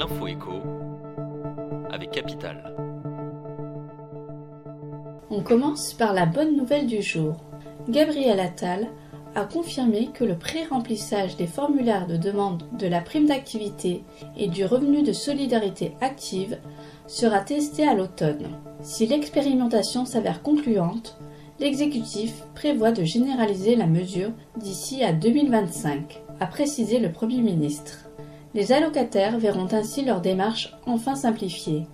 l'info écho avec Capital. On commence par la bonne nouvelle du jour. Gabriel Attal a confirmé que le pré-remplissage des formulaires de demande de la prime d'activité et du revenu de solidarité active sera testé à l'automne. Si l'expérimentation s'avère concluante, l'exécutif prévoit de généraliser la mesure d'ici à 2025, a précisé le Premier ministre. Les allocataires verront ainsi leur démarche enfin simplifiée.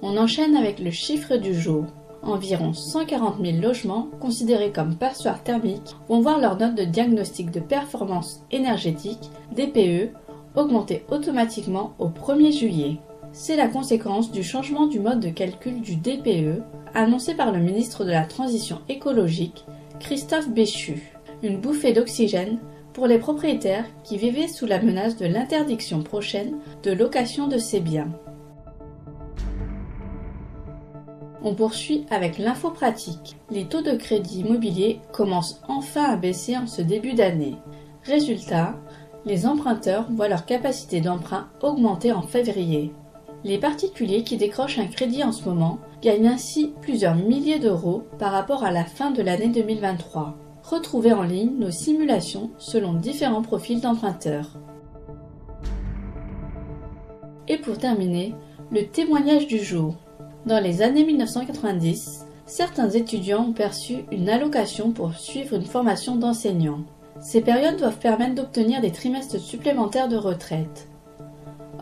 On enchaîne avec le chiffre du jour. Environ 140 000 logements considérés comme passoires thermiques vont voir leur note de diagnostic de performance énergétique, DPE, augmenter automatiquement au 1er juillet. C'est la conséquence du changement du mode de calcul du DPE annoncé par le ministre de la Transition écologique, Christophe Béchu. Une bouffée d'oxygène pour les propriétaires qui vivaient sous la menace de l'interdiction prochaine de location de ces biens. On poursuit avec l'info pratique. Les taux de crédit immobilier commencent enfin à baisser en ce début d'année. Résultat, les emprunteurs voient leur capacité d'emprunt augmenter en février. Les particuliers qui décrochent un crédit en ce moment gagnent ainsi plusieurs milliers d'euros par rapport à la fin de l'année 2023. Retrouvez en ligne nos simulations selon différents profils d'emprunteurs. Et pour terminer, le témoignage du jour. Dans les années 1990, certains étudiants ont perçu une allocation pour suivre une formation d'enseignant. Ces périodes doivent permettre d'obtenir des trimestres supplémentaires de retraite.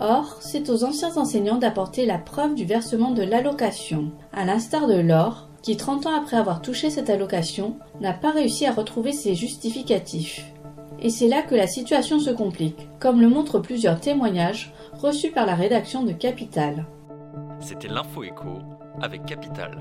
Or, c'est aux anciens enseignants d'apporter la preuve du versement de l'allocation, à l'instar de Laure, qui 30 ans après avoir touché cette allocation, n'a pas réussi à retrouver ses justificatifs. Et c'est là que la situation se complique, comme le montrent plusieurs témoignages reçus par la rédaction de Capital. C'était l'info écho avec Capital.